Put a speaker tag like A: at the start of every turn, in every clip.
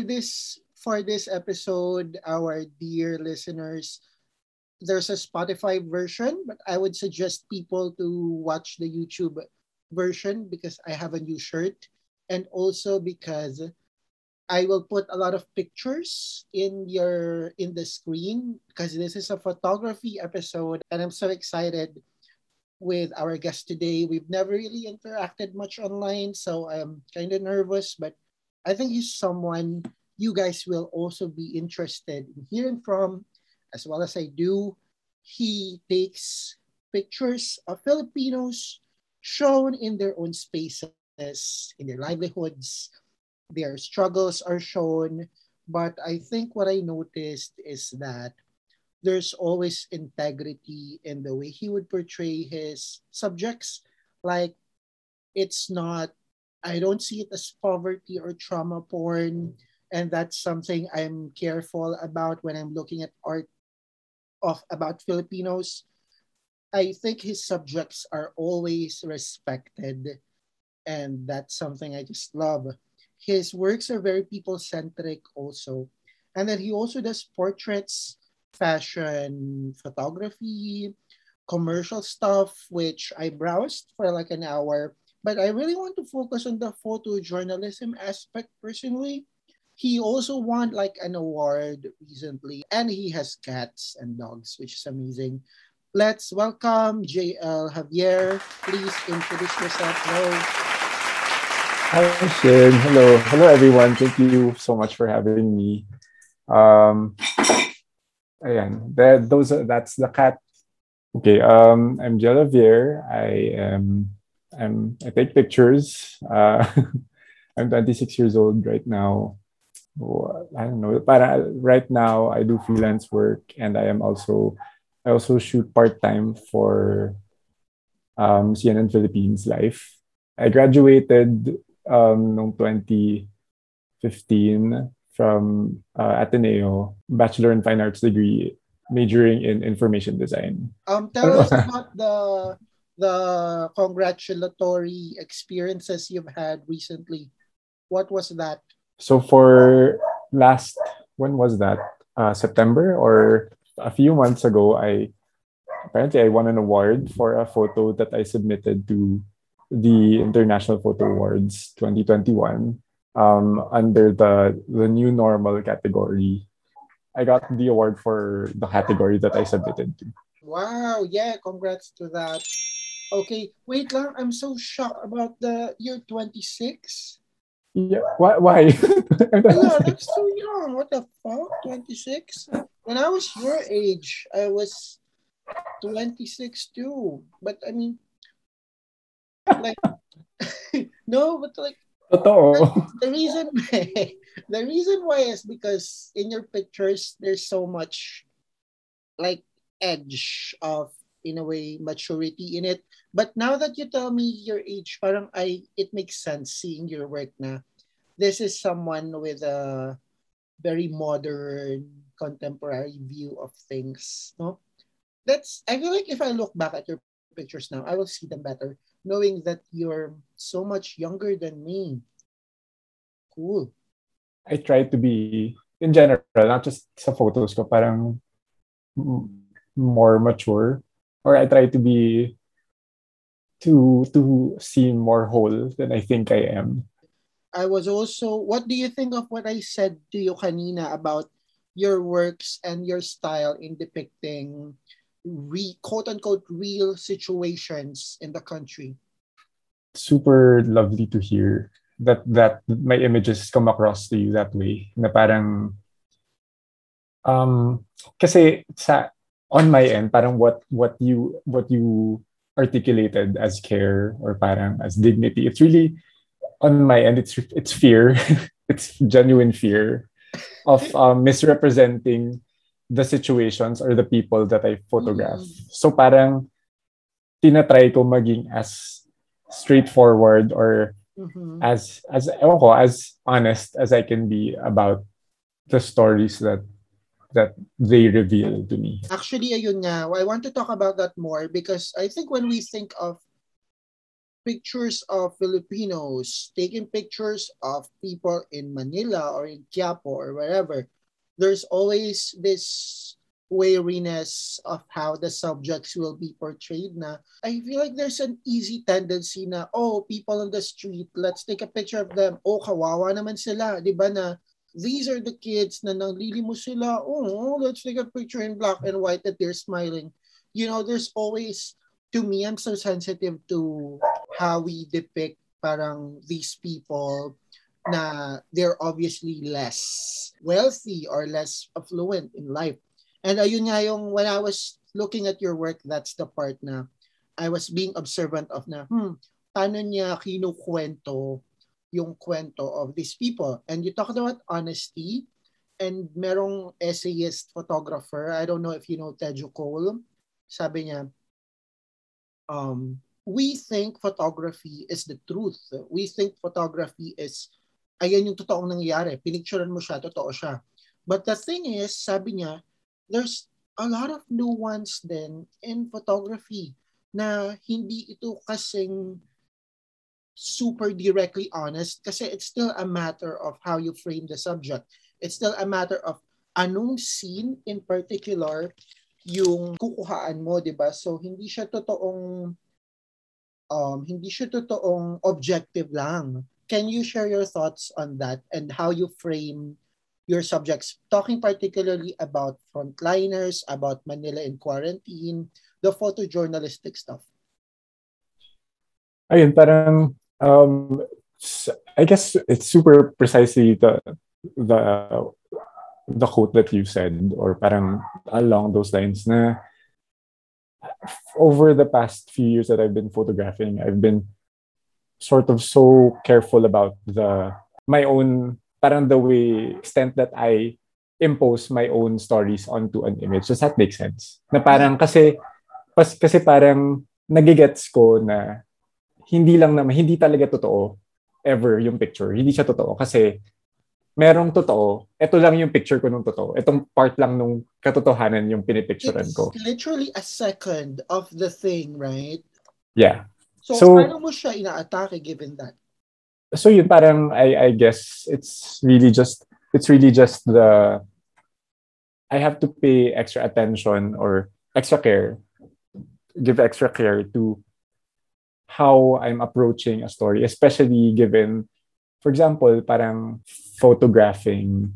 A: for this for this episode, our dear listeners, there's a Spotify version, but I would suggest people to watch the YouTube version because I have a new shirt and also because I will put a lot of pictures in your in the screen because this is a photography episode and I'm so excited with our guest today. We've never really interacted much online, so I'm kind of nervous, but I think he's someone you guys will also be interested in hearing from, as well as I do. He takes pictures of Filipinos shown in their own spaces, in their livelihoods. Their struggles are shown. But I think what I noticed is that there's always integrity in the way he would portray his subjects. Like, it's not, I don't see it as poverty or trauma porn. And that's something I'm careful about when I'm looking at art of about Filipinos. I think his subjects are always respected. And that's something I just love. His works are very people centric also. And then he also does portraits fashion photography, commercial stuff, which I browsed for like an hour. But I really want to focus on the photojournalism aspect personally. He also won like an award recently, and he has cats and dogs, which is amazing. Let's welcome JL Javier. Please introduce yourself. Hello.
B: Hi, Shin. Hello. Hello, everyone. Thank you so much for having me. Um, Ayan. That, those are, that's the cat. Okay. Um, I'm Jelavier. I am. I'm. I take pictures. Uh, I'm 26 years old right now. I don't know. But right now, I do freelance work, and I am also. I also shoot part time for um, CNN Philippines Life. I graduated um, in 2015 from uh, Ateneo, Bachelor in Fine Arts degree, majoring in information design.
A: Um, tell us about the the congratulatory experiences you've had recently. What was that?
B: So for last, when was that? Uh, September or a few months ago, I apparently I won an award for a photo that I submitted to the International Photo Awards 2021 um, under the the new normal category. I got the award for the category that I submitted to.
A: Wow, yeah, congrats to that. Okay, wait lang, I'm so shocked about the year 26.
B: Yeah, why? why?
A: yeah, that's so young. What the fuck? 26? When I was your age, I was 26 too. But I mean, like, no, but like,
B: Totoo.
A: The reason the reason why is because in your pictures there's so much like edge of in a way maturity in it. But now that you tell me your age, parang I it makes sense seeing your work na. This is someone with a very modern contemporary view of things, no? That's I feel like if I look back at your pictures now, I will see them better knowing that you're so much younger than me. Cool.
B: I try to be, in general, not just sa photos ko, parang more mature. Or I try to be, to, to seem more whole than I think I am.
A: I was also, what do you think of what I said to you kanina about your works and your style in depicting re, quote unquote real situations in the country.
B: Super lovely to hear that that my images come across to you that way. Na parang um kasi sa on my end parang what what you what you articulated as care or parang as dignity it's really on my end it's it's fear it's genuine fear of um, misrepresenting the situations or the people that I photograph. Mm. So parang tinatry ko maging as straightforward or mm-hmm. as as ko, as honest as I can be about the stories that that they reveal to me.
A: Actually, ayun nga, I want to talk about that more because I think when we think of pictures of Filipinos, taking pictures of people in Manila or in Quiapo or wherever, there's always this wariness of how the subjects will be portrayed na. I feel like there's an easy tendency na oh people on the street let's take a picture of them. Oh kawawa naman sila di ba na these are the kids na nanglilimo sila oh let's take a picture in black and white that they're smiling. You know there's always to me I'm so sensitive to how we depict parang these people na they're obviously less wealthy or less affluent in life. And ayun nga yung when I was looking at your work, that's the part na I was being observant of na, hmm, paano niya kinukwento yung kwento of these people. And you talked about honesty and merong essayist photographer, I don't know if you know Tejo Cole, sabi niya, um, we think photography is the truth. We think photography is, ayan yung totoong nangyayari. Pinicturean mo siya, totoo siya. But the thing is, sabi niya, there's a lot of nuance then in photography na hindi ito kasing super directly honest kasi it's still a matter of how you frame the subject. It's still a matter of anong scene in particular yung kukuhaan mo, 'di ba? So hindi siya totoong um hindi siya totoong objective lang. Can you share your thoughts on that and how you frame your subjects, talking particularly about frontliners, about Manila in quarantine, the photojournalistic stuff?
B: Ayun, parang, um, I guess it's super precisely the, the, the quote that you said, or parang along those lines na over the past few years that I've been photographing, I've been sort of so careful about the my own parang the way extent that I impose my own stories onto an image. Does that make sense? Na parang kasi pas, kasi parang nagigets ko na hindi lang naman, hindi talaga totoo ever yung picture. Hindi siya totoo kasi merong totoo, ito lang yung picture ko nung totoo. Itong part lang nung katotohanan yung pinipicturean ko.
A: It's literally a second of the thing, right?
B: Yeah.
A: So, so paano mo siya inaatake given that?
B: so yun parang I I guess it's really just it's really just the I have to pay extra attention or extra care give extra care to how I'm approaching a story especially given for example parang photographing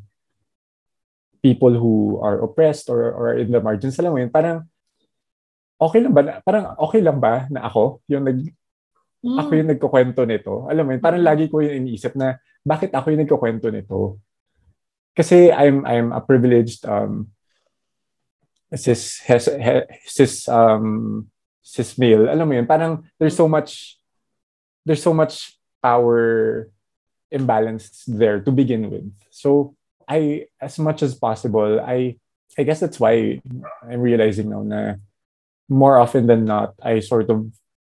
B: people who are oppressed or or in the margins alam mo yun parang okay lang ba parang okay lang ba na ako yung nag Mm. Ako yung nagkukwento nito. Alam mo yun, parang lagi ko yung iniisip na bakit ako yung nagkukwento nito? Kasi I'm I'm a privileged um cis has, cis um cis male. Alam mo yun, parang there's so much there's so much power imbalance there to begin with. So I as much as possible, I I guess that's why I'm realizing now na more often than not, I sort of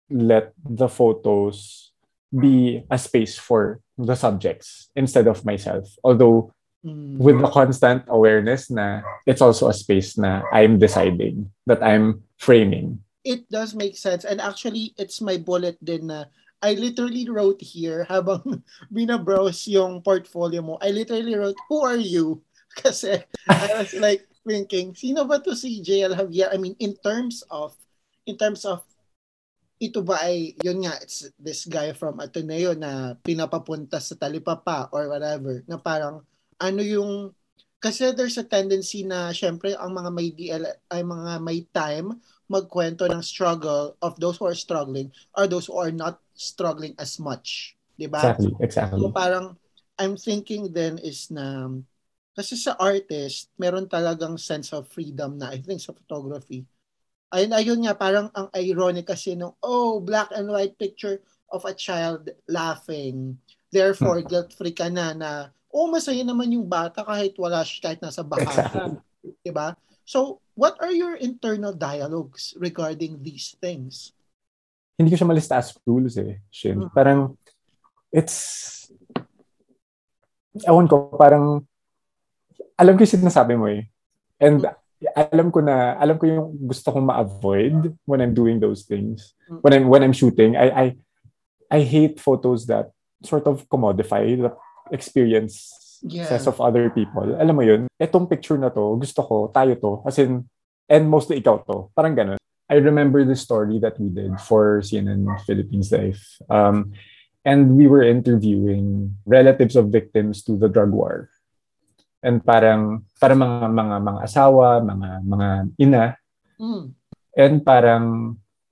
B: let the photos be a space for the subjects instead of myself. Although mm. with the constant awareness na it's also a space na I'm deciding that I'm framing.
A: It does make sense. And actually, it's my bullet din na I literally wrote here habang binabrowse yung portfolio mo. I literally wrote, who are you? Kasi I was like thinking, sino ba to si JL Javier? I mean, in terms of in terms of ito ba ay, yun nga, it's this guy from Ateneo na pinapapunta sa talipapa or whatever, na parang, ano yung, kasi there's a tendency na, syempre, ang mga may DL, ay mga may time, magkwento ng struggle of those who are struggling or those who are not struggling as much. Diba?
B: Exactly, exactly.
A: So parang, I'm thinking then is na, kasi sa artist, meron talagang sense of freedom na, I think sa photography, ayun, ayun nga, parang ang ironic kasi nung, oh, black and white picture of a child laughing. Therefore, hmm. guilt-free ka na na, oh, masaya naman yung bata kahit wala siya, kahit nasa baka. Exactly. Diba? So, what are your internal dialogues regarding these things?
B: Hindi ko siya malista as rules eh, Shin. Mm-hmm. Parang, it's, ewan ko, parang, alam ko yung sinasabi mo eh. And mm-hmm alam ko na alam ko yung gusto kong ma-avoid when I'm doing those things. Mm. When I'm when I'm shooting, I I I hate photos that sort of commodify the experience
A: Yeah.
B: of other people. Alam mo yun, etong picture na to, gusto ko, tayo to, as in, and mostly ikaw to. Parang ganun. I remember the story that we did for CNN Philippines Life. Um, and we were interviewing relatives of victims to the drug war. And parang, parang mga, mga, mga asawa, mga, mga ina,
A: Mm.
B: and parang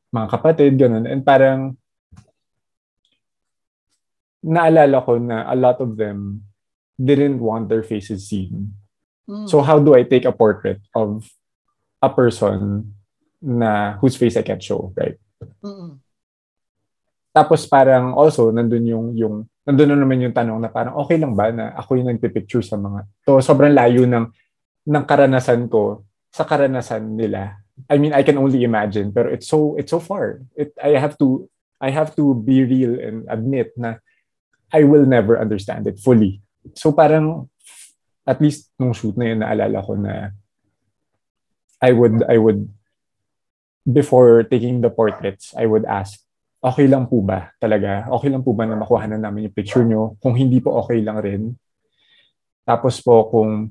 B: mga kapatid, ganun. And parang naalala ko na a lot of them didn't want their faces seen.
A: Mm.
B: So how do I take a portrait of a person na whose face I can't show, right?
A: Mm-mm.
B: Tapos parang also nandun yung yung nandun na naman yung tanong na parang okay lang ba na ako yung nagpipicture sa mga to sobrang layo ng ng karanasan ko sa karanasan nila. I mean, I can only imagine pero it's so it's so far. It I have to I have to be real and admit na I will never understand it fully. So parang at least nung shoot na yun naalala ko na I would I would before taking the portraits, I would ask, okay lang po ba talaga? Okay lang po ba na makuha na namin yung picture nyo? Kung hindi po okay lang rin. Tapos po kung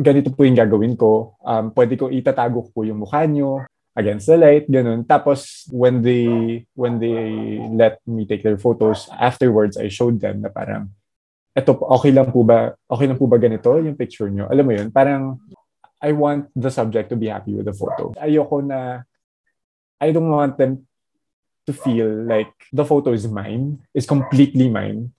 B: ganito po yung gagawin ko, um, pwede ko itatago po yung mukha nyo against the light, ganun. Tapos when they when they let me take their photos, afterwards I showed them na parang eto okay lang po ba okay lang po ba ganito yung picture nyo? Alam mo yun, parang I want the subject to be happy with the photo. Ayoko na, I don't want them to feel like the photo is mine, is completely mine.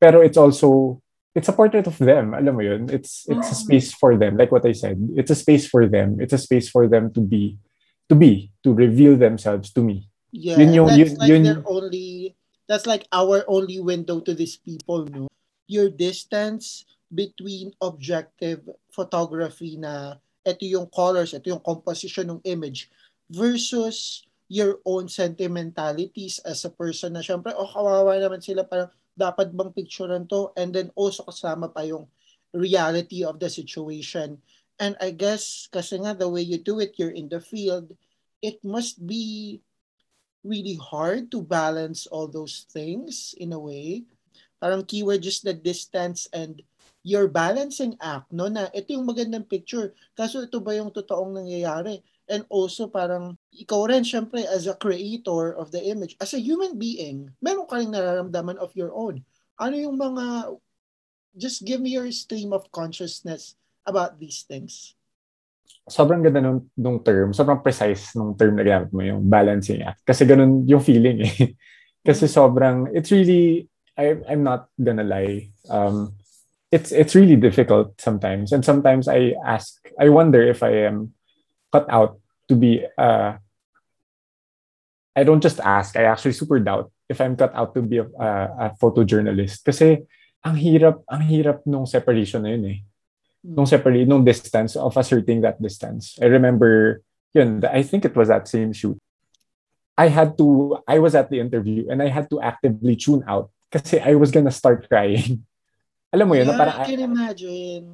B: Pero it's also, it's a portrait of them. Alam mo yun? It's, it's a space for them. Like what I said, it's a space for them. It's a space for them to be, to be, to reveal themselves to me.
A: Yeah,
B: Yun yung-
A: that's
B: yun-
A: like
B: yun-
A: their only, that's like our only window to these people, no? Your distance between objective photography na ito yung colors, ito yung composition ng image versus your own sentimentalities as a person na syempre, oh, kawawa naman sila, parang dapat bang picturean to? And then also kasama pa yung reality of the situation. And I guess, kasi nga the way you do it, you're in the field, it must be really hard to balance all those things in a way. Parang keyword just the distance and your balancing act, no? Na ito yung magandang picture. Kaso ito ba yung totoong nangyayari? And also parang ikaw rin, syempre, as a creator of the image, as a human being, meron ka rin nararamdaman of your own. Ano yung mga, just give me your stream of consciousness about these things.
B: Sobrang ganda nung, nung term, sobrang precise nung term na ginamit mo, yung balancing act. Kasi ganun yung feeling eh. Kasi sobrang, it's really, I, I'm not gonna lie. Um, it's it's really difficult sometimes. And sometimes i ask i wonder if i am cut out to be uh i don't just ask i actually super doubt if i'm cut out to be a, a, a photojournalist. Kasi ang hirap ang hirap nung separation na yun eh. Nung separate nung distance of asserting that distance. I remember yun i think it was that same shoot. I had to i was at the interview and i had to actively tune out kasi i was gonna start crying alam mo yun, na
A: yeah,
B: parang,
A: I can imagine.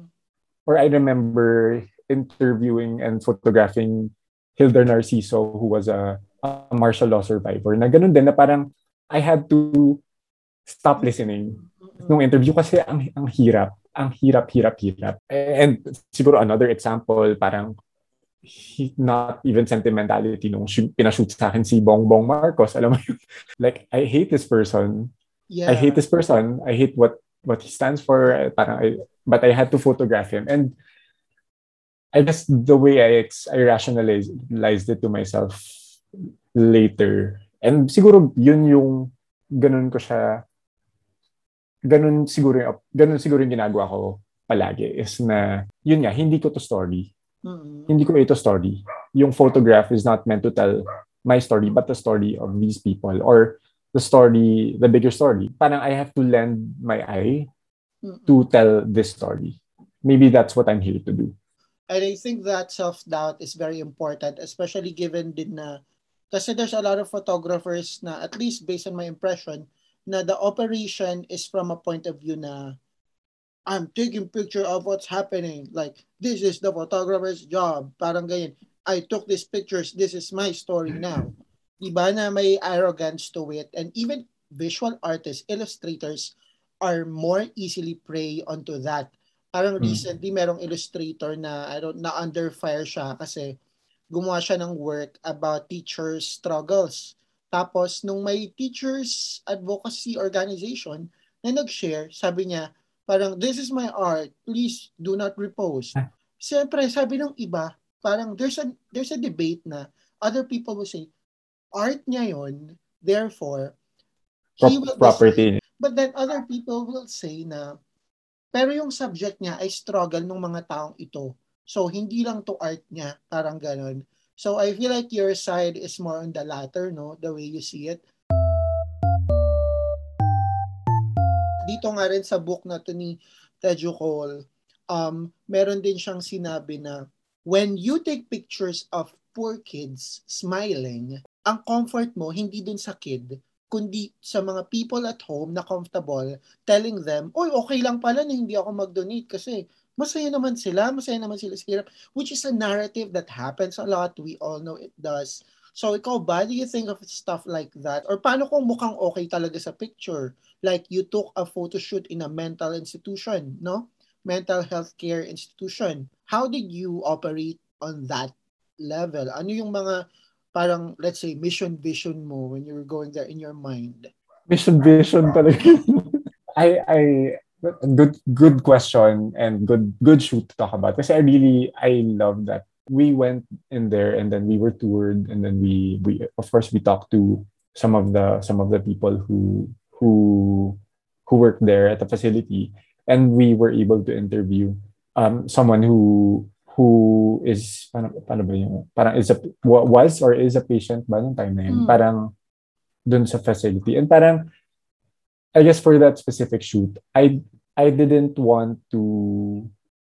B: or I remember interviewing and photographing Hilda Narciso, who was a, a martial law survivor, na ganun din, na parang I had to stop listening nung interview kasi ang, ang hirap, ang hirap, hirap, hirap. And siguro another example, parang he- not even sentimentality nung shoot, pinashoot sa akin si Bongbong Marcos. Alam mo yun? Like, I hate this person.
A: Yeah.
B: I hate this person. I hate what what he stands for. Parang I, but I had to photograph him, and I guess the way I ex- I rationalized it to myself later, and siguro yun yung ganun ko siya. Ganun siguro yung, ganun siguro yung ginagawa ko palagi is na yun nga hindi ko to story
A: Mm-mm.
B: hindi ko ito story. Yung photograph is not meant to tell my story, but the story of these people or the story, the bigger story. Parang I have to lend my eye to tell this story. Maybe that's what I'm here to do.
A: And I think that self-doubt is very important, especially given din na, kasi there's a lot of photographers na, at least based on my impression, na the operation is from a point of view na, I'm taking picture of what's happening. Like, this is the photographer's job. Parang ganyan. I took these pictures. This is my story now. Diba na may arrogance to it and even visual artists, illustrators are more easily prey onto that. Parang mm. recently merong illustrator na I don't na under fire siya kasi gumawa siya ng work about teachers struggles. Tapos nung may teachers advocacy organization na nag-share, sabi niya, parang this is my art, please do not repost. Siyempre, sabi ng iba, parang there's a there's a debate na other people will say art niya yon therefore
B: he will property.
A: Decide. but then other people will say na pero yung subject niya ay struggle ng mga taong ito. So hindi lang to art niya parang ganon so I feel like your side is more on the latter no? The way you see it. Dito nga rin sa book na to ni Tejo Cole um, meron din siyang sinabi na when you take pictures of poor kids smiling, ang comfort mo hindi dun sa kid, kundi sa mga people at home na comfortable telling them, oy, okay lang pala na hindi ako mag-donate kasi masaya naman sila, masaya naman sila sa hirap, which is a narrative that happens a lot. We all know it does. So ikaw ba, do you think of stuff like that? Or paano kung mukhang okay talaga sa picture? Like you took a photo shoot in a mental institution, no? Mental health care institution. How did you operate on that level? Ano yung mga parang let's say mission vision mo when you were going there in your mind?
B: Mission vision talaga. I I good good question and good good shoot to talk about kasi I really I love that we went in there and then we were toured and then we we of course we talked to some of the some of the people who who who work there at the facility and we were able to interview um someone who who is paano, paano ba yung parang is a was or is a patient ba nung time na yun? Mm. Parang dun sa facility. And parang I guess for that specific shoot, I I didn't want to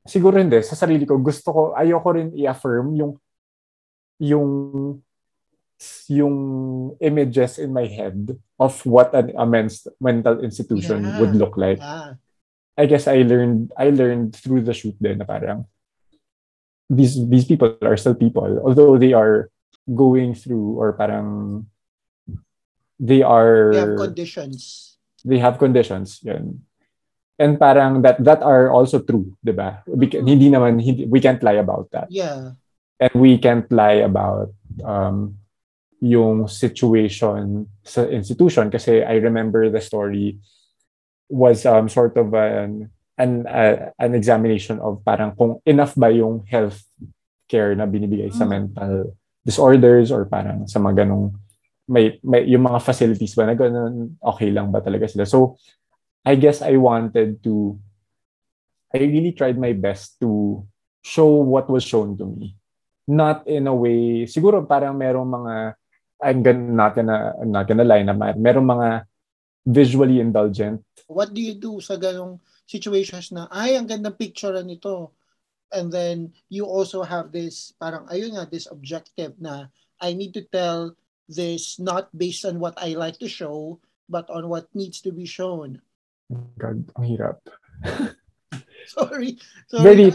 B: siguro hindi sa sarili ko gusto ko ayoko rin i-affirm yung yung yung images in my head of what an a mental institution yeah. would look like. Yeah. I guess I learned I learned through the shoot din na parang these these people are still people although they are going through or parang they are
A: they have conditions.
B: They have conditions yan and parang that that are also true diba mm-hmm. hindi naman hindi, we can't lie about that.
A: Yeah.
B: And we can't lie about um yung situation sa institution kasi I remember the story was um sort of an an uh, an examination of parang kung enough ba yung health care na binibigay sa mm. mental disorders or parang sa mga ganong may, may yung mga facilities ba na ganun okay lang ba talaga sila? So I guess I wanted to I really tried my best to show what was shown to me. Not in a way siguro parang merong mga I'm gonna, not gonna I'm not gonna lie na merong mga visually indulgent.
A: What do you do sa ganong situations na, ay, ang gandang picture nito. And then, you also have this, parang, ayun nga, this objective na, I need to tell this not based on what I like to show, but on what needs to be shown.
B: God, ang hirap.
A: Sorry. Sorry.
B: Very,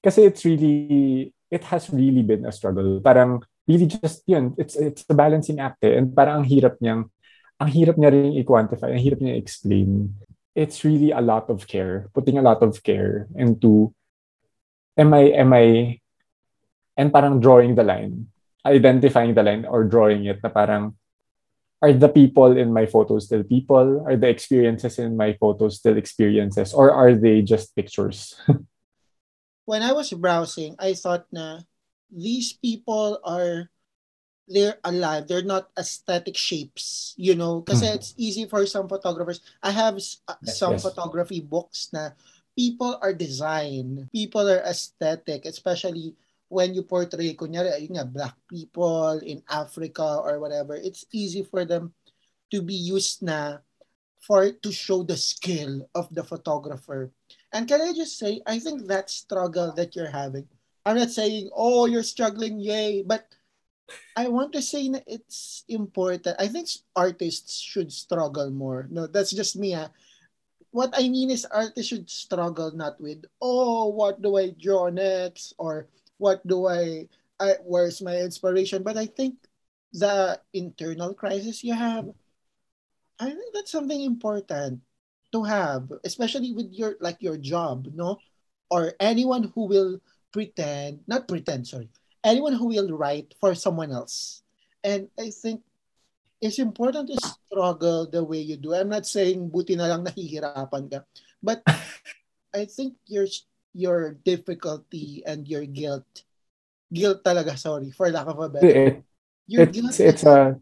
B: kasi it's really, it has really been a struggle. Parang, really just yun, it's, it's a balancing act eh. And parang ang hirap niyang, ang hirap niya rin i-quantify, ang hirap niya i-explain it's really a lot of care, putting a lot of care into am I am I and parang drawing the line, identifying the line or drawing it na parang are the people in my photos still people? Are the experiences in my photos still experiences? Or are they just pictures?
A: when I was browsing, I thought na these people are they're alive. They're not aesthetic shapes, you know, because mm. it's easy for some photographers. I have uh, some yes. photography books na people are design, people are aesthetic, especially when you portray, kunyari, ayun nga, black people in Africa or whatever. It's easy for them to be used na for to show the skill of the photographer. And can I just say, I think that struggle that you're having, I'm not saying, oh, you're struggling, yay, but I want to say that it's important. I think artists should struggle more. No, that's just me. Ah. What I mean is artists should struggle not with, oh, what do I draw next? Or what do I, I where's my inspiration? But I think the internal crisis you have. I think that's something important to have, especially with your like your job, no? Or anyone who will pretend, not pretend, sorry, anyone who will write for someone else. And I think it's important to struggle the way you do. I'm not saying buti na lang nahihirapan ka. But I think your your difficulty and your guilt guilt talaga, sorry, for lack of a better.
B: It, your it's, guilt it's a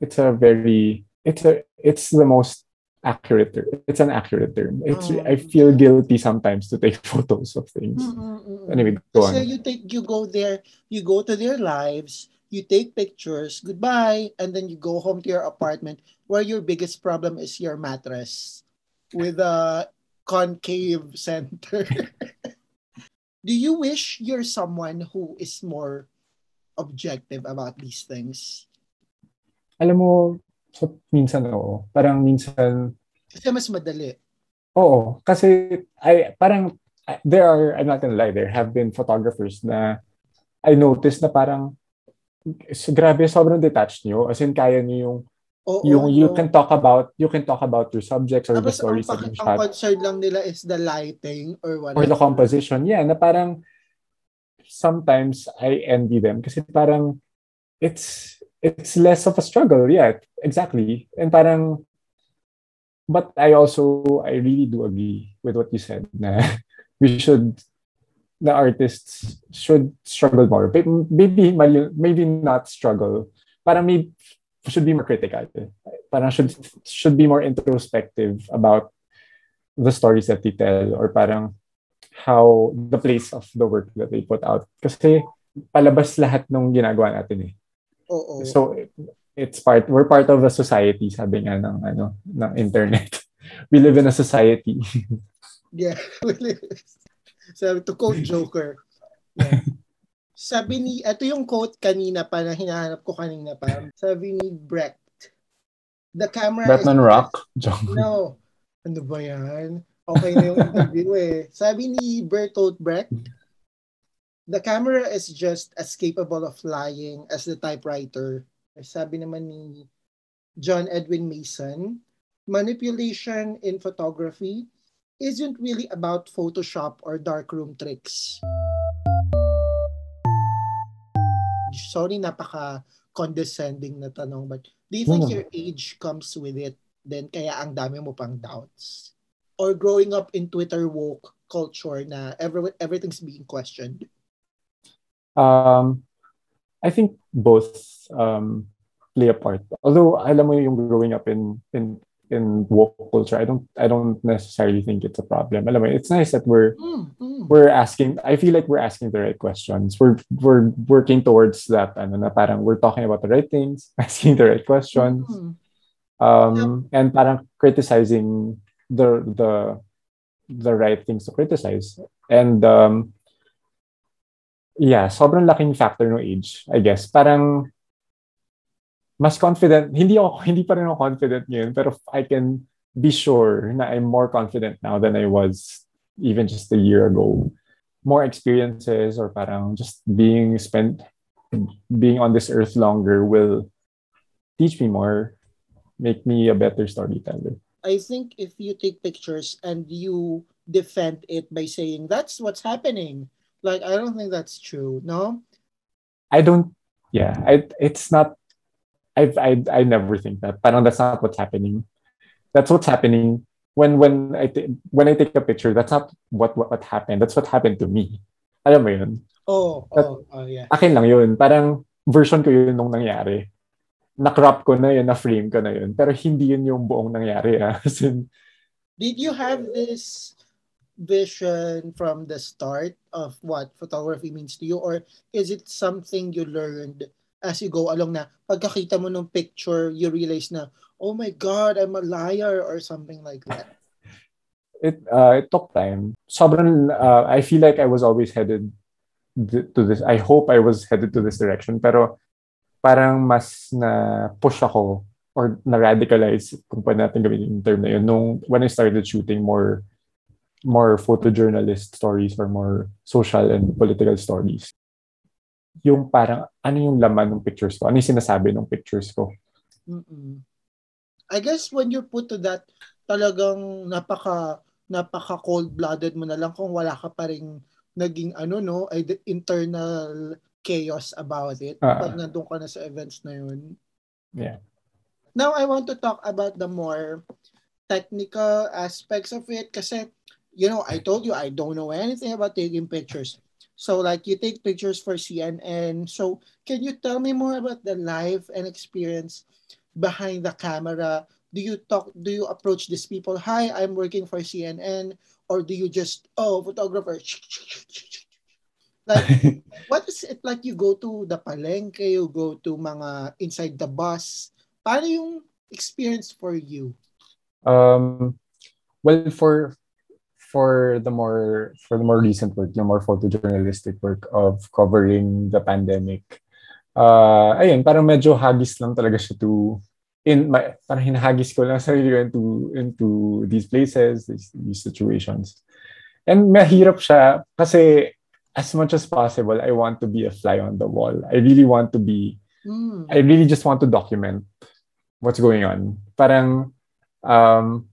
B: it's a very it's a it's the most accurate term. It's an accurate term. It's oh, I mm. feel guilty sometimes to take photos of things. Mm-mm-mm. Anyway, go
A: Kasi on. you take you go there, you go to their lives, you take pictures, goodbye, and then you go home to your apartment where your biggest problem is your mattress with a concave center. Do you wish you're someone who is more objective about these things?
B: Alam mo, so, minsan oo. Parang minsan...
A: Kasi mas madali.
B: Oo. Kasi I, parang there are, I'm not gonna lie, there have been photographers na I noticed na parang grabe, sobrang detached nyo. As in, kaya nyo yung Oo, yung you can talk about you can talk about your subjects or Tapos the stories
A: ang, that you shot. Ang concern lang nila is the lighting or whatever.
B: Or the composition. Yeah, na parang sometimes I envy them kasi parang it's it's less of a struggle. Yeah, exactly. And parang but I also I really do agree with what you said na we should the artists should struggle more. Maybe maybe not struggle. Parang maybe should be more critical. Parang should should be more introspective about the stories that they tell or parang how the place of the work that they put out. Kasi palabas lahat ng ginagawa natin eh.
A: Oo.
B: So it's part we're part of a society sabi nga ng ano ng internet. We live in a society.
A: yeah, we live sabi, to quote Joker. Yeah. Sabi ni, ito yung quote kanina pa na hinahanap ko kanina pa. Sabi ni Brecht, the camera
B: Batman is... Rock?
A: No. Ano ba yan? Okay na yung interview eh. Sabi ni Bertolt Brecht, the camera is just as capable of lying as the typewriter. Sabi naman ni John Edwin Mason, manipulation in photography isn't really about Photoshop or darkroom tricks. Sorry, napaka condescending na tanong, but do you think hmm. your age comes with it? Then kaya ang dami mo pang doubts? Or growing up in Twitter woke culture na every, everything's being questioned?
B: Um, I think both um, play a part. Although, alam mo yung growing up in, in in woke culture, I don't I don't necessarily think it's a problem. Alam mo, it's nice that we're mm, mm. we're asking. I feel like we're asking the right questions. We're we're working towards that. Ano na parang we're talking about the right things, asking the right questions, mm. um, yeah. and parang criticizing the the the right things to criticize. And um, yeah, sobrang laking factor no age, I guess. Parang mas confident, hindi ako, hindi pa rin ako confident ngayon, pero I can be sure na I'm more confident now than I was even just a year ago. More experiences or parang just being spent, being on this earth longer will teach me more, make me a better storyteller.
A: I think if you take pictures and you defend it by saying that's what's happening, like I don't think that's true. No,
B: I don't. Yeah, I. It's not I I I never think that. Parang that's not what's happening. That's what's happening when when I t- when I take a picture. That's not what, what what happened. That's what happened to me. Alam mo yun?
A: Oh, oh, oh, yeah.
B: Akin lang yun. Parang version ko yun nung nangyari. Na-crop ko na yun, na-frame ko na yun. Pero hindi yun yung buong nangyari. Ah. As in,
A: Did you have this vision from the start of what photography means to you? Or is it something you learned as you go along na pagkakita mo ng picture, you realize na, oh my God, I'm a liar or something like that?
B: It, uh, it took time. Sobrang, uh, I feel like I was always headed to this. I hope I was headed to this direction. Pero parang mas na push ako or na-radicalize, kung pwede natin gawin yung term na yun, nung when I started shooting more more photojournalist stories or more social and political stories. yung parang ano yung laman ng pictures ko? Ano yung sinasabi ng pictures ko?
A: Mm-mm. I guess when you're put to that, talagang napaka napaka cold-blooded mo na lang kung wala ka pa rin naging ano no, internal chaos about it uh, pag nandun ka na sa events na yun.
B: Yeah.
A: Now I want to talk about the more technical aspects of it kasi you know, I told you I don't know anything about taking pictures. So like you take pictures for CNN. So can you tell me more about the life and experience behind the camera? Do you talk do you approach these people, "Hi, I'm working for CNN," or do you just, "Oh, photographer." like what is it like you go to the palengke, you go to mga inside the bus? Paano yung experience for you?
B: Um well for for the more for the more recent work, yung more photojournalistic work of covering the pandemic. Uh, ayun, parang medyo hagis lang talaga siya to in my parang hinahagis ko lang sarili ko into into these places, these, these situations. And mahirap siya kasi as much as possible, I want to be a fly on the wall. I really want to be mm. I really just want to document what's going on. Parang um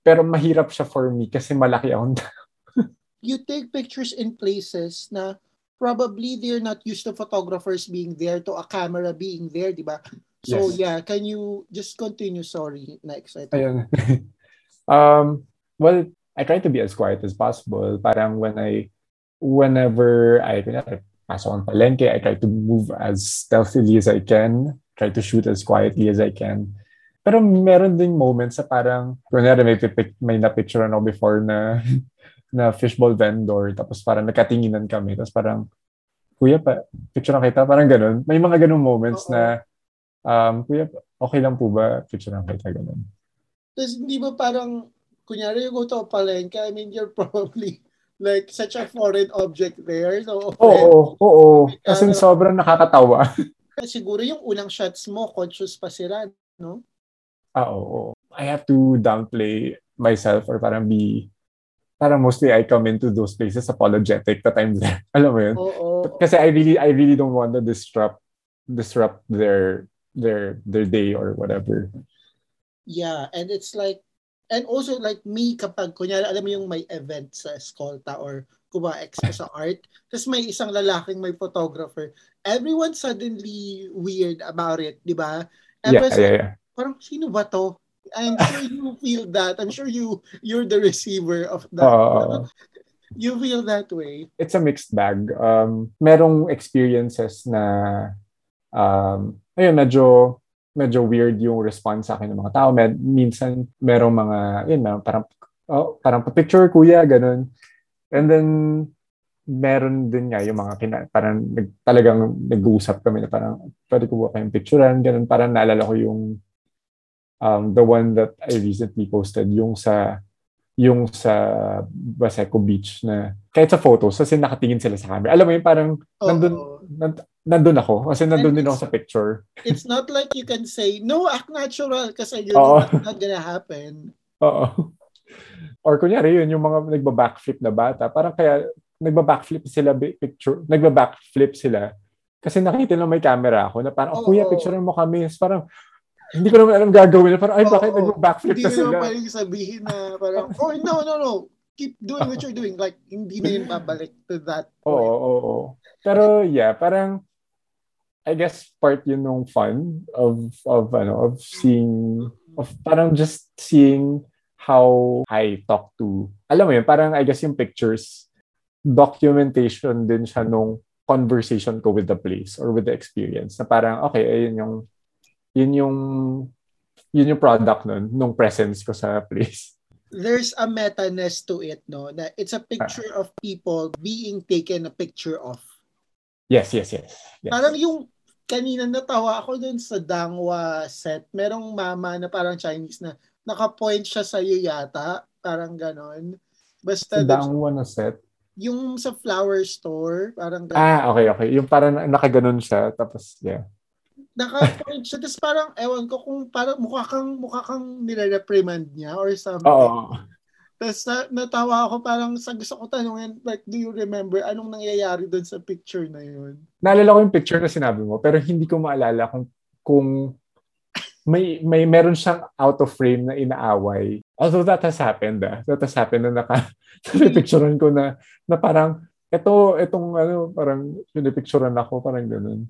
B: pero mahirap siya for me kasi malaki akong
A: you take pictures in places na probably they're not used to photographers being there, to a camera being there, di ba? So yes. yeah, can you just continue? Sorry, next.
B: Ayun. um, well, I try to be as quiet as possible. Parang when I, whenever I, I pass on palengke, I try to move as stealthily as I can, try to shoot as quietly as I can. Pero meron ding moments sa parang, kunyari may, may na-picture ako before na na fishball vendor, tapos parang nakatinginan kami, tapos parang, kuya pa, picture na kita, parang ganun. May mga ganun moments Oo. na, um, kuya, okay lang po ba, picture na kita, ganun.
A: Tapos hindi ba parang, kunyari yung go to palengke, I mean, you're probably like such a foreign object there. So,
B: oo, oo, oo. Kasi sobrang nakakatawa.
A: Siguro yung unang shots mo, conscious pa sila, no?
B: Ah, oo. I have to downplay myself or parang be parang mostly I come into those places apologetic that I'm there. Alam mo yun?
A: Oo.
B: Kasi I really I really don't want to disrupt disrupt their their their day or whatever.
A: Yeah, and it's like and also like me kapag kunyari alam mo yung may event sa Escolta or kuba expo sa art, tapos may isang lalaking may photographer, everyone suddenly weird about it, di ba?
B: Yeah, yeah, yeah
A: parang sino ba to? I'm sure you feel that. I'm sure you you're the receiver of that.
B: Uh,
A: you feel that way.
B: It's a mixed bag. Um, merong experiences na um, ayun, medyo medyo weird yung response sa akin ng mga tao. Med, minsan merong mga yun, parang oh, parang picture kuya ganun. And then meron din nga yung mga kina, parang nag, talagang nag-uusap kami na parang pwede ko ba kayong picturean, ganun. Parang naalala ko yung um, the one that I recently posted, yung sa yung sa Baseco Beach na kahit sa photos kasi nakatingin sila sa camera. Alam mo yun, parang oh, nandun, nand, nandun ako kasi nandun din ako sa picture.
A: It's not like you can say, no, act natural kasi yun oh. not gonna happen.
B: Oo. Or kunyari yun, yung mga nagba-backflip na bata, parang kaya nagba-backflip sila picture, nagba-backflip sila kasi nakita nila may camera ako na parang, oh, kuya, picture mo kami. Parang, hindi ko naman alam gagawin. Parang, ay, bakit nag-backflip na sila?
A: Hindi naman pwedeng sabihin na parang, oh, no, no, no. Keep doing what you're doing. Like, hindi na yun babalik to that
B: point. Oo, oo, oo. Pero, yeah, parang, I guess part yun nung fun of, of, ano, of seeing, of parang just seeing how I talk to, alam mo yun, parang I guess yung pictures, documentation din siya nung conversation ko with the place or with the experience. Na parang, okay, ayun yung yun yung yun yung product nun, nung presence ko sa place.
A: There's a meta-ness to it, no? Na it's a picture ah. of people being taken a picture of.
B: Yes, yes, yes. yes.
A: Parang yung kanina natawa ako dun sa Dangwa set. Merong mama na parang Chinese na naka-point siya sa iyo yata. Parang ganon. Basta
B: sa Dangwa na set?
A: Yung sa flower store. Parang
B: ganon. Ah, okay, okay. Yung parang nakaganon siya. Tapos, yeah
A: naka-point siya. Tapos parang, ewan ko kung parang mukha kang, mukha kang nire-reprimand niya or something.
B: Oo.
A: Tapos na, natawa ako parang sa gusto ko tanungin, like, do you remember anong nangyayari doon sa picture na yun?
B: Naalala ko yung picture na sinabi mo, pero hindi ko maalala kung kung may may meron siyang out of frame na inaaway. Although that has happened, ah. that has happened na naka picturean ko na na parang ito itong ano parang pinipicturean ako parang ganoon.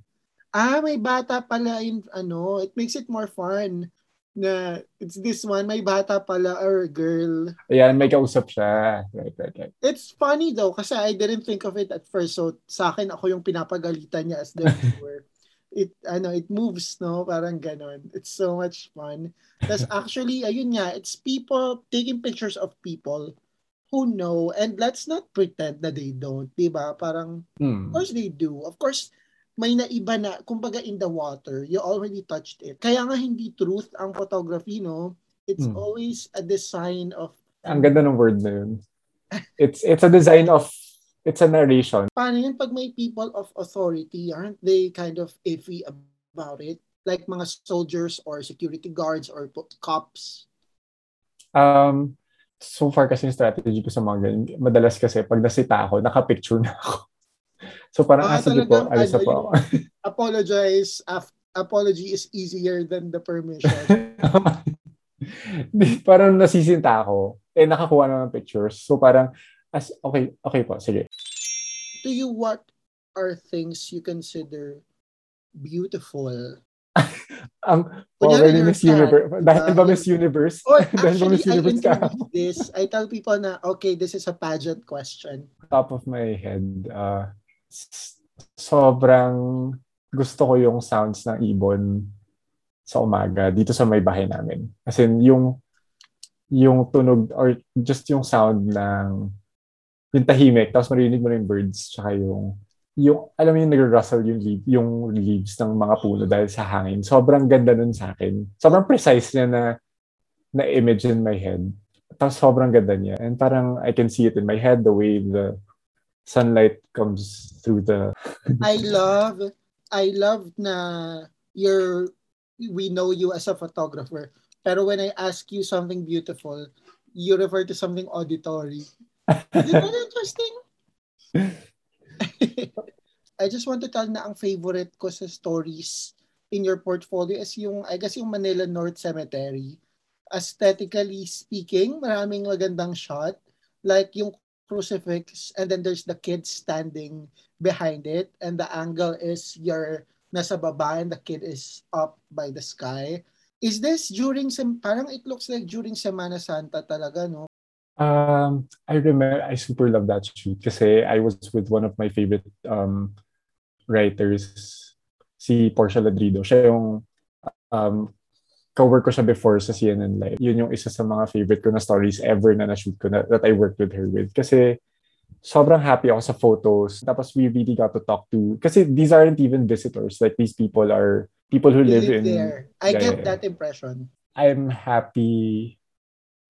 A: Ah, may bata pala in ano, it makes it more fun na it's this one, may bata pala or girl.
B: Ayan, may kausap siya. Right, right, right.
A: It's funny though kasi I didn't think of it at first. So sa akin ako yung pinapagalitan niya as the viewer. it ano it moves no parang ganon it's so much fun that's actually ayun nga it's people taking pictures of people who know and let's not pretend that they don't di ba parang
B: Hmm.
A: of course they do of course may naiba na kumbaga in the water you already touched it kaya nga hindi truth ang photography no it's
B: Hmm.
A: always a design of
B: Ang ganda ng word na yun. It's it's a design of it's a narration.
A: paano yun pag may people of authority, aren't they kind of iffy about it? Like mga soldiers or security guards or cops.
B: Um, so far kasi yung strategy ko sa mga ganyan, madalas kasi pag nasita ako, nakapicture na ako. So parang,
A: Ah,
B: sige po, alis na
A: ano
B: po.
A: Apologize. Af- apology is easier than the permission.
B: Parang nasisinta ako. Eh, nakakuha na ng pictures. So parang, as, okay, okay po, sige.
A: to you, what are things you consider beautiful?
B: Ang, oh,
A: you're
B: Miss Universe. Dahil
A: diba?
B: ba Miss Universe?
A: Or
B: Dahil ba
A: actually,
B: Miss
A: I
B: Universe ka?
A: this. I tell people na, okay, this is a pageant question.
B: Top of my head, uh, sobrang gusto ko yung sounds ng ibon sa umaga dito sa may bahay namin. As in, yung yung tunog or just yung sound ng yung tahimik, tapos marinig mo na yung birds, tsaka yung yung, alam mo yung nag-rustle yung, leaf, yung leaves ng mga puno dahil sa hangin. Sobrang ganda nun sa akin. Sobrang precise niya na na image in my head. Tapos sobrang ganda niya. And parang I can see it in my head the way the sunlight comes through the
A: I love, I love na you're, we know you as a photographer. Pero when I ask you something beautiful, you refer to something auditory. Isn't that interesting? I just want to tell na ang favorite ko sa stories in your portfolio is yung, I guess yung Manila North Cemetery. Aesthetically speaking, maraming magandang shot. Like yung crucifix and then there's the kid standing behind it and the angle is your nasa baba and the kid is up by the sky. Is this during parang it looks like during Semana Santa talaga, no?
B: Um, I remember, I super love that shoot kasi I was with one of my favorite um, writers, si Portia Ladrido. Siya yung um, co-work ko siya before sa CNN Live. Yun yung isa sa mga favorite ko na stories ever na na-shoot ko na, that I worked with her with. Kasi sobrang happy ako sa photos. Tapos we really got to talk to, kasi these aren't even visitors. Like these people are people who live,
A: live
B: in
A: there. I
B: Yeah,
A: get
B: yeah,
A: that impression.
B: I'm happy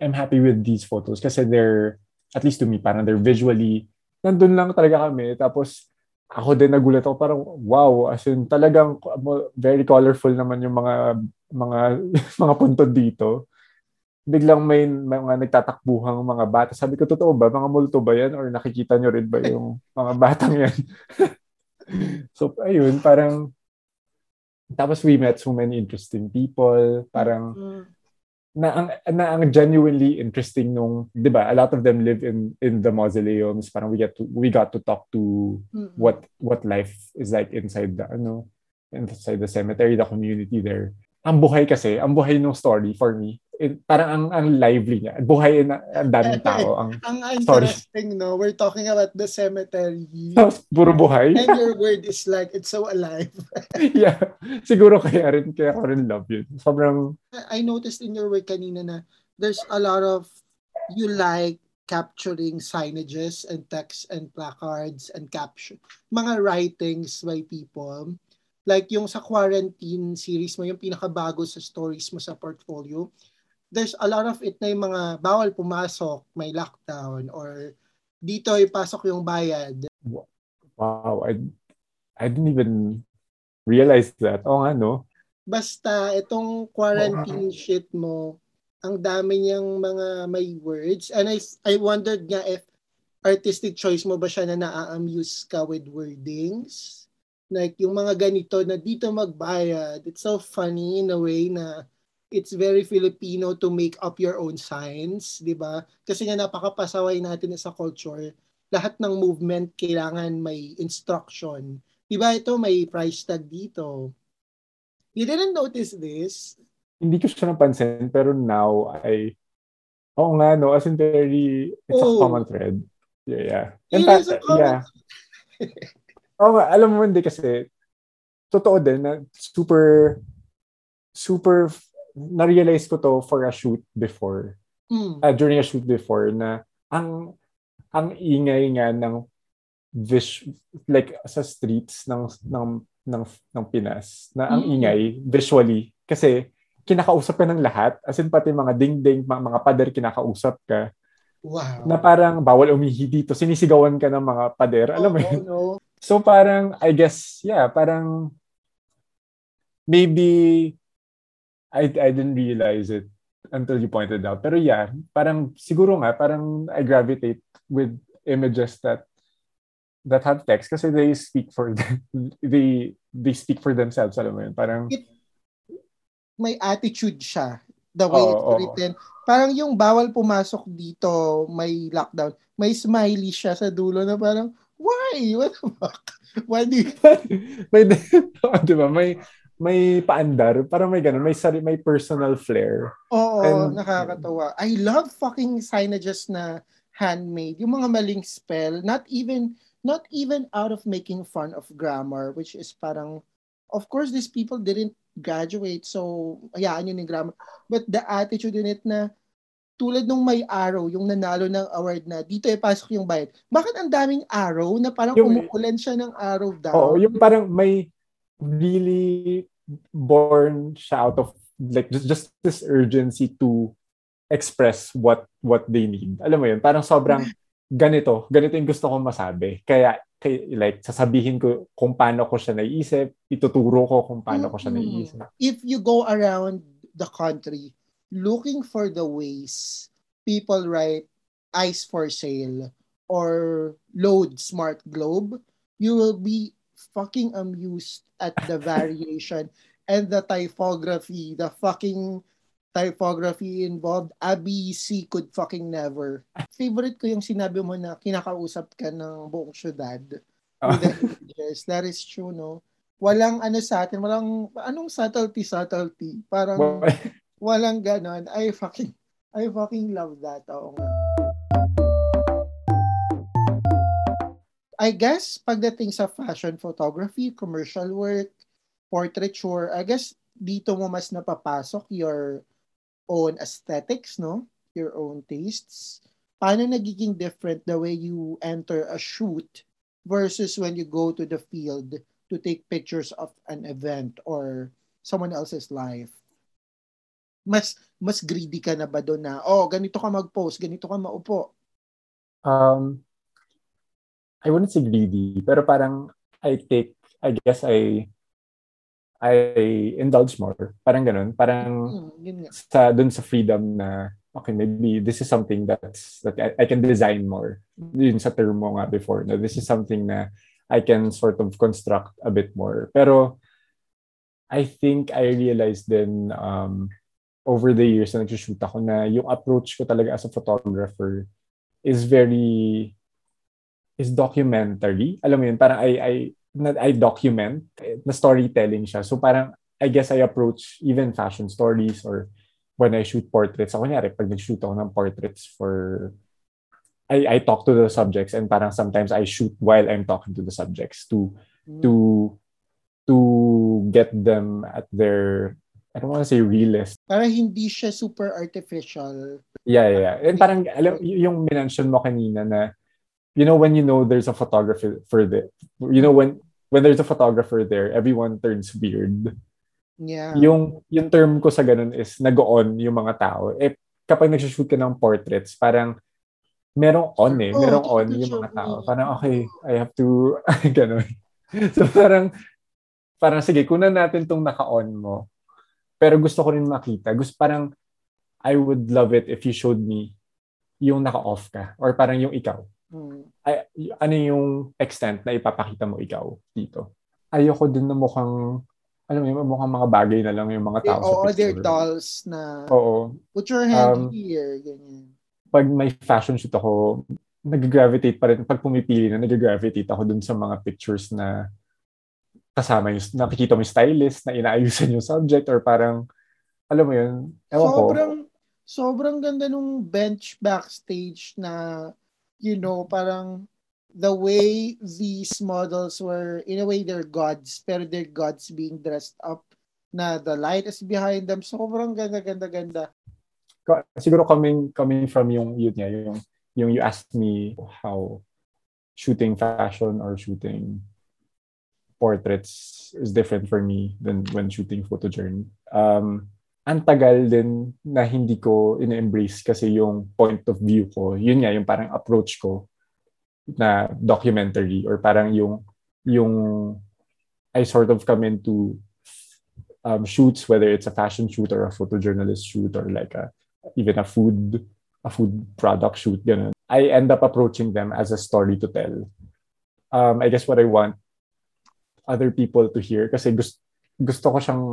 B: I'm happy with these photos kasi they're at least to me parang they're visually nandun lang talaga kami tapos ako din nagulat ako parang wow as in talagang very colorful naman yung mga mga mga puntod dito biglang may mga nagtatakbuhang mga bata. Sabi ko totoo ba? Mga multo ba yan? Or nakikita nyo rin ba yung mga batang yan? So ayun parang tapos we met so many interesting people. Parang
A: Mm.
B: na ang na ang genuinely interesting nung 'di ba a lot of them live in in the mausoleums. Parang we get to we got to talk to
A: Mm-mm.
B: what what life is like inside the ano inside the cemetery the community there ang buhay kasi ang buhay ng story for me it, parang ang ang lively niya buhay na ang daming tao ang
A: Ang
B: Sorry.
A: interesting, no? We're talking about the cemetery.
B: puro buhay
A: And your word is like, it's so alive.
B: yeah siguro kaya rin kaya ko rin love yun sobrang
A: I noticed in your work kanina na there's a lot of, you like capturing signages and text and placards and caption. Mga writings by people. Like yung sa quarantine series mo, yung pinakabago sa stories mo sa portfolio, there's a lot of it na yung mga bawal pumasok, may lockdown, or dito ipasok yung bayad.
B: wow I I didn't even realize that oh nga no
A: Basta itong quarantine shit mo, ang dami niyang mga may words. And I, I wondered nga if artistic choice mo ba siya na naa-amuse ka with wordings? Like yung mga ganito na dito magbayad. It's so funny in a way na it's very Filipino to make up your own signs, di ba? Kasi nga napakapasaway natin sa culture. Lahat ng movement kailangan may instruction. Di ba ito may price tag dito? You didn't notice this?
B: Hindi ko siya napansin, pero now I Oo nga, no? As in very, it's oh. a common thread. Yeah, yeah. In fact, yeah. Oo nga, alam mo hindi kasi, totoo din na super, super, na-realize ko to for a shoot before. Mm. Uh, during a shoot before na ang ang ingay nga ng vis like sa streets ng ng ng ng Pinas na ang mm. ingay visually kasi kinakausap ka ng lahat as in pati mga ding-ding mga, mga pader kinakausap ka
A: Wow.
B: Na parang bawal umihi dito. Sinisigawan ka ng mga pader. Alam mo yun?
A: no.
B: So parang, I guess, yeah, parang maybe I, I didn't realize it until you pointed out. Pero yeah, parang siguro nga, parang I gravitate with images that that have text kasi they speak for them. they they speak for themselves alam mo yun parang It,
A: may attitude siya the way oh, it's written oh. parang yung bawal pumasok dito may lockdown may smiley siya sa dulo na parang why? What the fuck? Why do you...
B: may di ba? May may paandar. Para may ganun. May sari may personal flair.
A: Oo And, nakakatawa. I love fucking signages na handmade. Yung mga maling spell not even not even out of making fun of grammar, which is parang, of course, these people didn't graduate, so hayaan yun yung grammar. But the attitude in it na, tulad nung may arrow, yung nanalo ng award na dito ay pasok yung bayad. Bakit ang daming arrow na parang yung, umuulan siya ng arrow down?
B: Oo, yung parang may really born siya out of like just, just this urgency to express what what they need. Alam mo yun, parang sobrang ganito, ganito yung gusto kong masabi. Kaya, kay, like, sasabihin ko kung paano ko siya naiisip, ituturo ko kung paano ko siya naiisip.
A: If you go around the country looking for the ways people write ice for sale or load smart globe, you will be fucking amused at the variation and the typography, the fucking typography involved, ABC could fucking never. Favorite ko yung sinabi mo na kinakausap ka ng buong syudad oh. images. That is true, no? Walang ano sa atin, walang, anong subtlety, subtlety? Parang, walang ganon. I fucking, I fucking love that. Oo nga. I guess pagdating sa fashion photography, commercial work, portraiture, I guess dito mo mas napapasok your own aesthetics, no? Your own tastes. Paano nagiging different the way you enter a shoot versus when you go to the field to take pictures of an event or someone else's life? Mas mas greedy ka na ba doon na, oh, ganito ka mag-post, ganito ka maupo?
B: Um, I wouldn't say greedy, pero parang I take, I guess I I indulge more. Parang ganun. Parang mm, sa dun sa freedom na okay, maybe this is something that's that I, I can design more. Yun sa term mo nga before na this is something na I can sort of construct a bit more. Pero I think I realized then um, over the years na nag-shoot ako na yung approach ko talaga as a photographer is very is documentary. Alam mo yun, parang I, I na I document na storytelling siya. So parang I guess I approach even fashion stories or when I shoot portraits. Ako kunyari, pag nag-shoot ako ng portraits for I, I talk to the subjects and parang sometimes I shoot while I'm talking to the subjects to mm. to to get them at their I don't want to say realist.
A: Para hindi siya super artificial.
B: Yeah, yeah, yeah. And parang alam yung minention mo kanina na you know when you know there's a photographer for the you know when when there's a photographer there everyone turns weird.
A: Yeah.
B: Yung yung term ko sa ganun is nag-on yung mga tao. Eh kapag nag-shoot ka ng portraits parang merong on eh oh, merong on yung mga tao. parang okay I have to ganun. So parang parang sige kunan natin tong naka-on mo pero gusto ko rin makita gusto parang I would love it if you showed me yung naka-off ka or parang yung ikaw.
A: Mm.
B: Ay, ano yung extent na ipapakita mo ikaw dito? Ayoko din na mukhang, alam mo mukhang mga bagay na lang yung mga tao
A: Oo,
B: sa
A: they're
B: picture.
A: dolls na
B: Oo.
A: put your hand
B: Um,
A: here, ganyan.
B: Pag may fashion shoot ako, nag-gravitate pa rin. Pag pumipili na, nag-gravitate ako dun sa mga pictures na kasama yung, nakikita mo yung stylist na inaayusan yung subject or parang, alam mo yun, ewan ko.
A: Sobrang, sobrang ganda nung bench backstage na, you know, parang the way these models were, in a way, they're gods, pero they're gods being dressed up na the light is behind them. Sobrang ganda, ganda, ganda.
B: Siguro coming coming from yung yun nga yung yung you asked me how shooting fashion or shooting portraits is different for me than when shooting photo journey. Um, ang tagal din na hindi ko ina-embrace kasi yung point of view ko, yun nga yung parang approach ko na documentary or parang yung yung I sort of come into um, shoots whether it's a fashion shoot or a photojournalist shoot or like a even a food a food product shoot ganun. I end up approaching them as a story to tell. Um, I guess what I want other people to hear. Kasi gusto, gusto ko siyang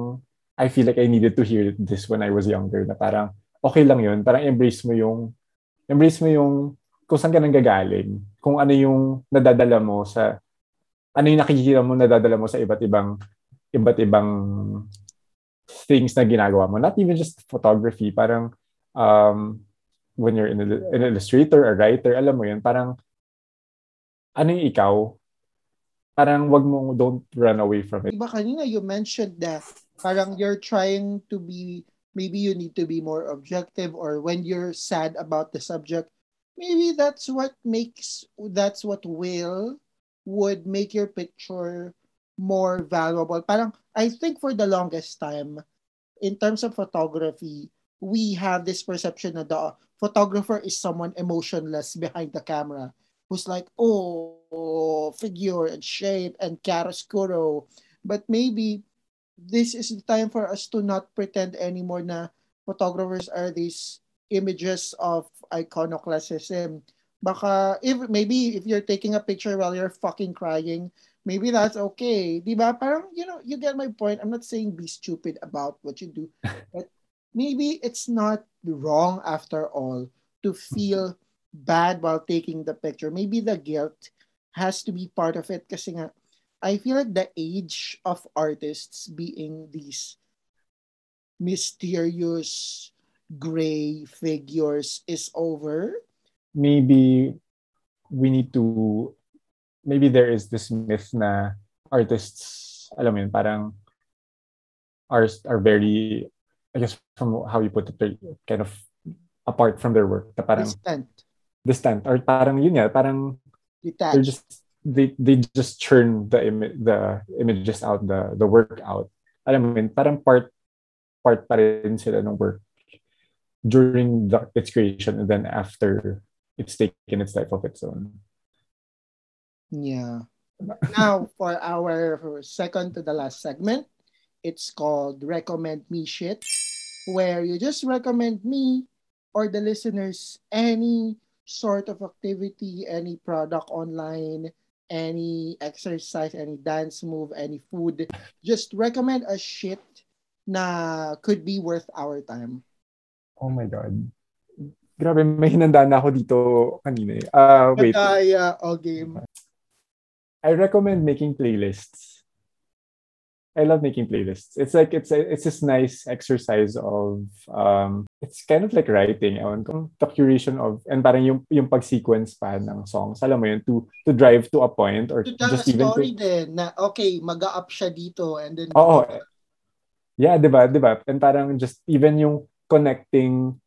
B: I feel like I needed to hear this when I was younger na parang okay lang yun. Parang embrace mo yung embrace mo yung kung saan ka nang gagaling kung ano yung nadadala mo sa ano yung nakikita mo nadadala mo sa iba't ibang iba't ibang things na ginagawa mo. Not even just photography. Parang um, when you're an, an illustrator, a writer, alam mo yun, parang ano yung ikaw, parang wag mo, don't run away from it.
A: Diba kanina you mentioned that parang you're trying to be, maybe you need to be more objective or when you're sad about the subject, maybe that's what makes, that's what will, would make your picture more valuable. Parang, I think for the longest time, in terms of photography, we have this perception that the photographer is someone emotionless behind the camera who's like, oh, figure and shape and chiaroscuro. But maybe this is the time for us to not pretend anymore na photographers are these images of iconoclasm. Baka, if, maybe if you're taking a picture while you're fucking crying, maybe that's okay. Diba? Parang, you know, you get my point. I'm not saying be stupid about what you do, but maybe it's not wrong after all to feel bad while taking the picture. Maybe the guilt has to be part of it kasi nga, I feel like the age of artists being these mysterious gray figures is over.
B: Maybe we need to, maybe there is this myth na artists, alam mo yun, parang are, are very, I guess from how you put it, kind of apart from their work. Na parang
A: Distant,
B: distant. Or parang yun nga, parang they're
A: detached.
B: just they they just churn the imi- the images out the the work out alam mo yun parang part part pa rin sila ng work during the, its creation and then after it's taken its life of its own
A: Yeah. Now, for our second to the last segment, it's called Recommend Me Shit, where you just recommend me or the listeners any sort of activity, any product online, any exercise, any dance move, any food. Just recommend a shit na could be worth our time.
B: oh my god grabe may hinanda na ako dito kanina eh. Ah, wait
A: Kaya, all game.
B: I recommend making playlists. I love making playlists. It's like it's a, it's this nice exercise of um it's kind of like writing. Ewan ko, the curation of and parang yung yung pag-sequence pa ng songs. Alam mo yun to to drive to a point or
A: To tell a
B: just even
A: story
B: to
A: din na, okay, mag-up siya dito and then
B: Oo. Yeah, 'di ba? 'Di ba? And parang just even yung connecting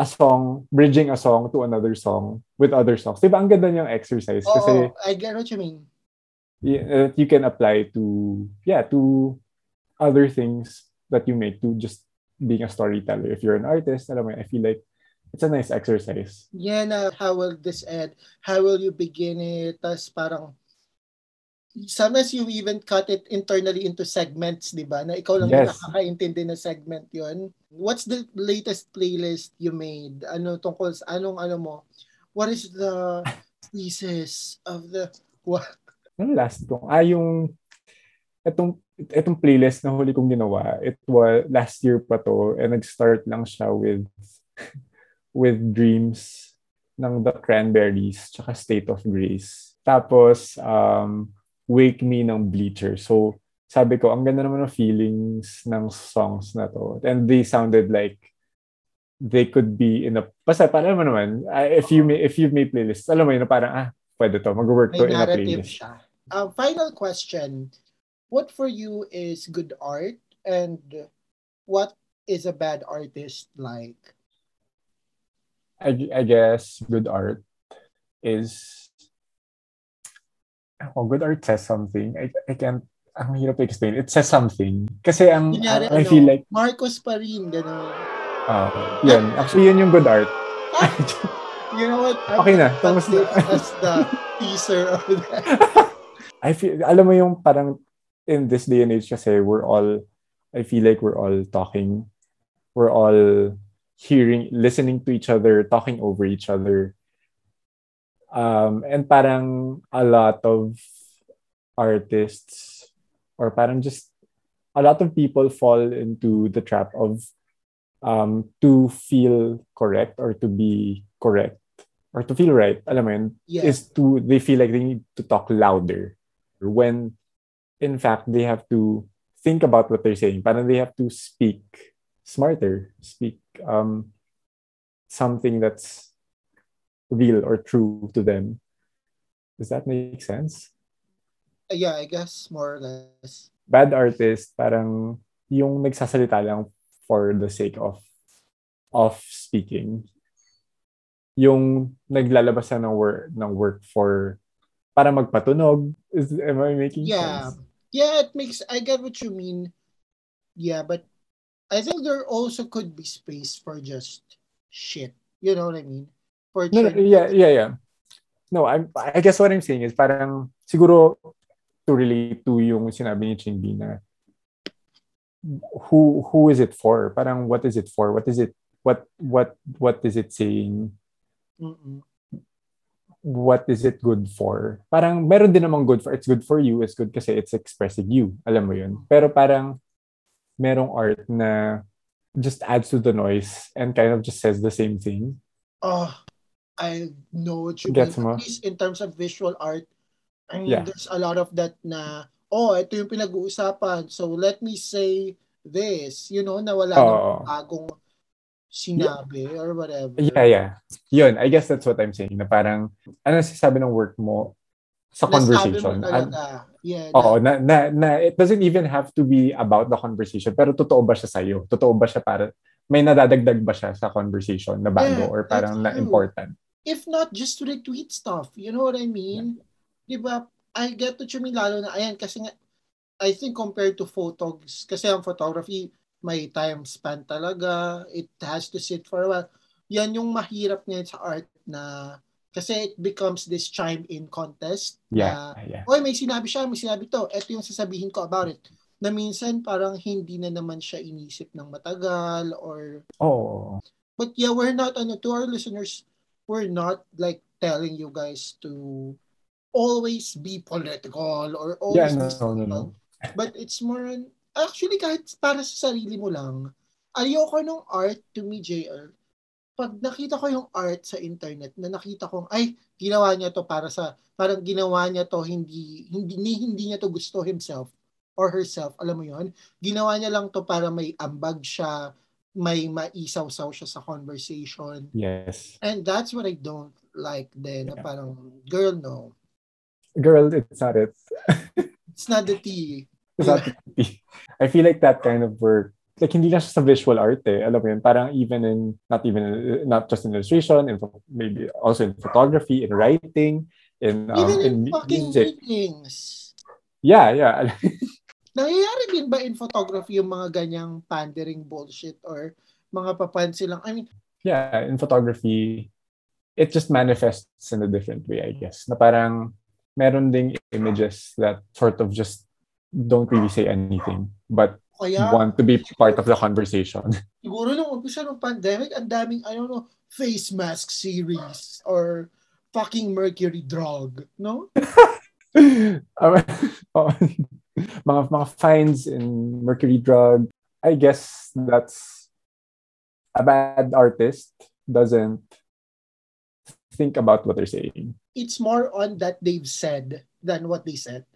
B: a song, bridging a song to another song with other songs. 'Di ba? Ang ganda niyang exercise
A: Oo,
B: kasi
A: I get what you mean.
B: Y- uh, you can apply to yeah to other things that you make to just being a storyteller if you're an artist alam mo i feel like it's a nice exercise
A: Yeah, na how will this end? How will you begin it? Tapos parang, sometimes you even cut it internally into segments, di ba? Na ikaw lang
B: Yes.
A: nakakaintindi na segment yon. What's the latest playlist you made? Ano tungkol sa anong ano mo? What is the thesis of the what?
B: Ano last kong? Ah, yung itong itong playlist na huli kong ginawa, it was last year pa to and nag-start lang siya with with Dreams ng The Cranberries tsaka State of Grace. Tapos um Wake Me ng Bleacher. So sabi ko, ang ganda naman ng feelings ng songs na to. And they sounded like they could be in a basta para mo naman ah, if you may, if you may playlist alam mo yun parang ah pwede to mag-work to in a playlist
A: siya. Uh, final question. What for you is good art and what is a bad artist like?
B: I, I guess good art is oh, good art says something. I, I can't ang hirap i-explain. It says something. Kasi ang
A: Kunyari,
B: I
A: ano,
B: feel like
A: Marcos pa rin, gano'n.
B: uh, yun. Actually, yun yung good art.
A: You know what? I'm
B: Okay na. Tapos na.
A: this as the teaser of that.
B: I feel, alam mo yung parang in this day and age kasi we're all, I feel like we're all talking, we're all hearing, listening to each other, talking over each other. Um, and parang a lot of artists or parang just a lot of people fall into the trap of um, to feel correct or to be correct or to feel right, alam mo yun,
A: Yeah.
B: is to, they feel like they need to talk louder when in fact they have to think about what they're saying. Parang they have to speak smarter, speak um, something that's real or true to them. Does that make sense?
A: yeah, I guess more or less.
B: Bad artist, parang yung nagsasalita lang for the sake of of speaking. Yung naglalabas na ng work, ng work for para magpatunog. Is, am I making
A: Yeah.
B: sense?
A: Yeah, it makes, I get what you mean. Yeah, but I think there also could be space for just shit. You know what I mean? For
B: No, no, yeah, yeah, yeah. No, I'm, I guess what I'm saying is parang siguro to relate to yung sinabi ni Chindy na who who is it for? Parang what is it for? What is it what what what is it saying?
A: Mm-mm.
B: What is it good for? Parang meron din namang good for. It's good for you. It's good kasi it's expressing you. Alam mo yun. Pero parang merong art na just adds to the noise and kind of just says the same thing.
A: Oh, I know what you
B: Gets
A: mean.
B: mo?
A: At least in terms of visual art, I mean,
B: Yeah.
A: there's a lot of that na, oh, ito yung pinag-uusapan. So let me say this. You know, na wala namang bagong sinabi or whatever.
B: Yeah, yeah. Yun, I guess that's what I'm saying. Na parang, ano sasabi ng work mo sa
A: Nasabi mo
B: conversation?
A: talaga.
B: An-
A: yeah.
B: Oo, na, na, na, it doesn't even have to be about the conversation, pero totoo ba siya sa'yo? Totoo ba siya para, may nadadagdag ba siya sa conversation na bago
A: Yeah,
B: or parang na important?
A: if not just to retweet stuff. You know what I mean? Di ba? I get what you mean lalo na, ayan, kasi nga, I think compared to photos, kasi ang photography, may time span talaga. It has to sit for a while. Yan yung mahirap ngayon sa art na, kasi it becomes this chime-in contest.
B: Yeah,
A: Na,
B: yeah.
A: Oy, may sinabi siya, may sinabi to. Ito yung sasabihin ko about it. Na minsan parang hindi na naman siya inisip ng matagal or
B: Oo.
A: But yeah, we're not, ano, to our listeners, we're not like telling you guys to always be political or
B: Yeah,
A: always
B: no,
A: be
B: no, no, no.
A: But it's more on, actually kahit para sa sarili mo lang, ayoko nung art to me, JL. Pag nakita ko yung art sa internet na nakita kong, ay, ginawa niya to para sa, parang ginawa niya to hindi, hindi, hindi, hindi niya to gusto himself or herself, alam mo yon Ginawa niya lang to para may ambag siya, may maisaw-saw siya sa conversation.
B: Yes.
A: And that's what I don't like then. Na
B: Yeah.
A: parang, girl, no.
B: Girl, it's not it.
A: It's not the tea.
B: I feel like that kind of work, like hindi lang siya sa visual art eh. Alam mo yun, parang even in, not even, in- not just in illustration, in, maybe also in photography, in writing, in, um,
A: Even in
B: in
A: fucking
B: music.
A: meetings.
B: Yeah, yeah.
A: Nangyayari din ba in photography yung mga ganyang pandering bullshit or mga papansin lang? I mean,
B: yeah, in photography, it just manifests in a different way, I guess. Na parang, meron ding images that sort of just don't really say anything but
A: Kaya,
B: want to be part of the conversation.
A: siguro nung umpisa ng pandemic, ang daming, I don't know, face mask series or fucking mercury drug, no?
B: Mga mga finds in mercury drug. I guess that's a bad artist doesn't think about what they're saying.
A: It's more on that they've said than what they said.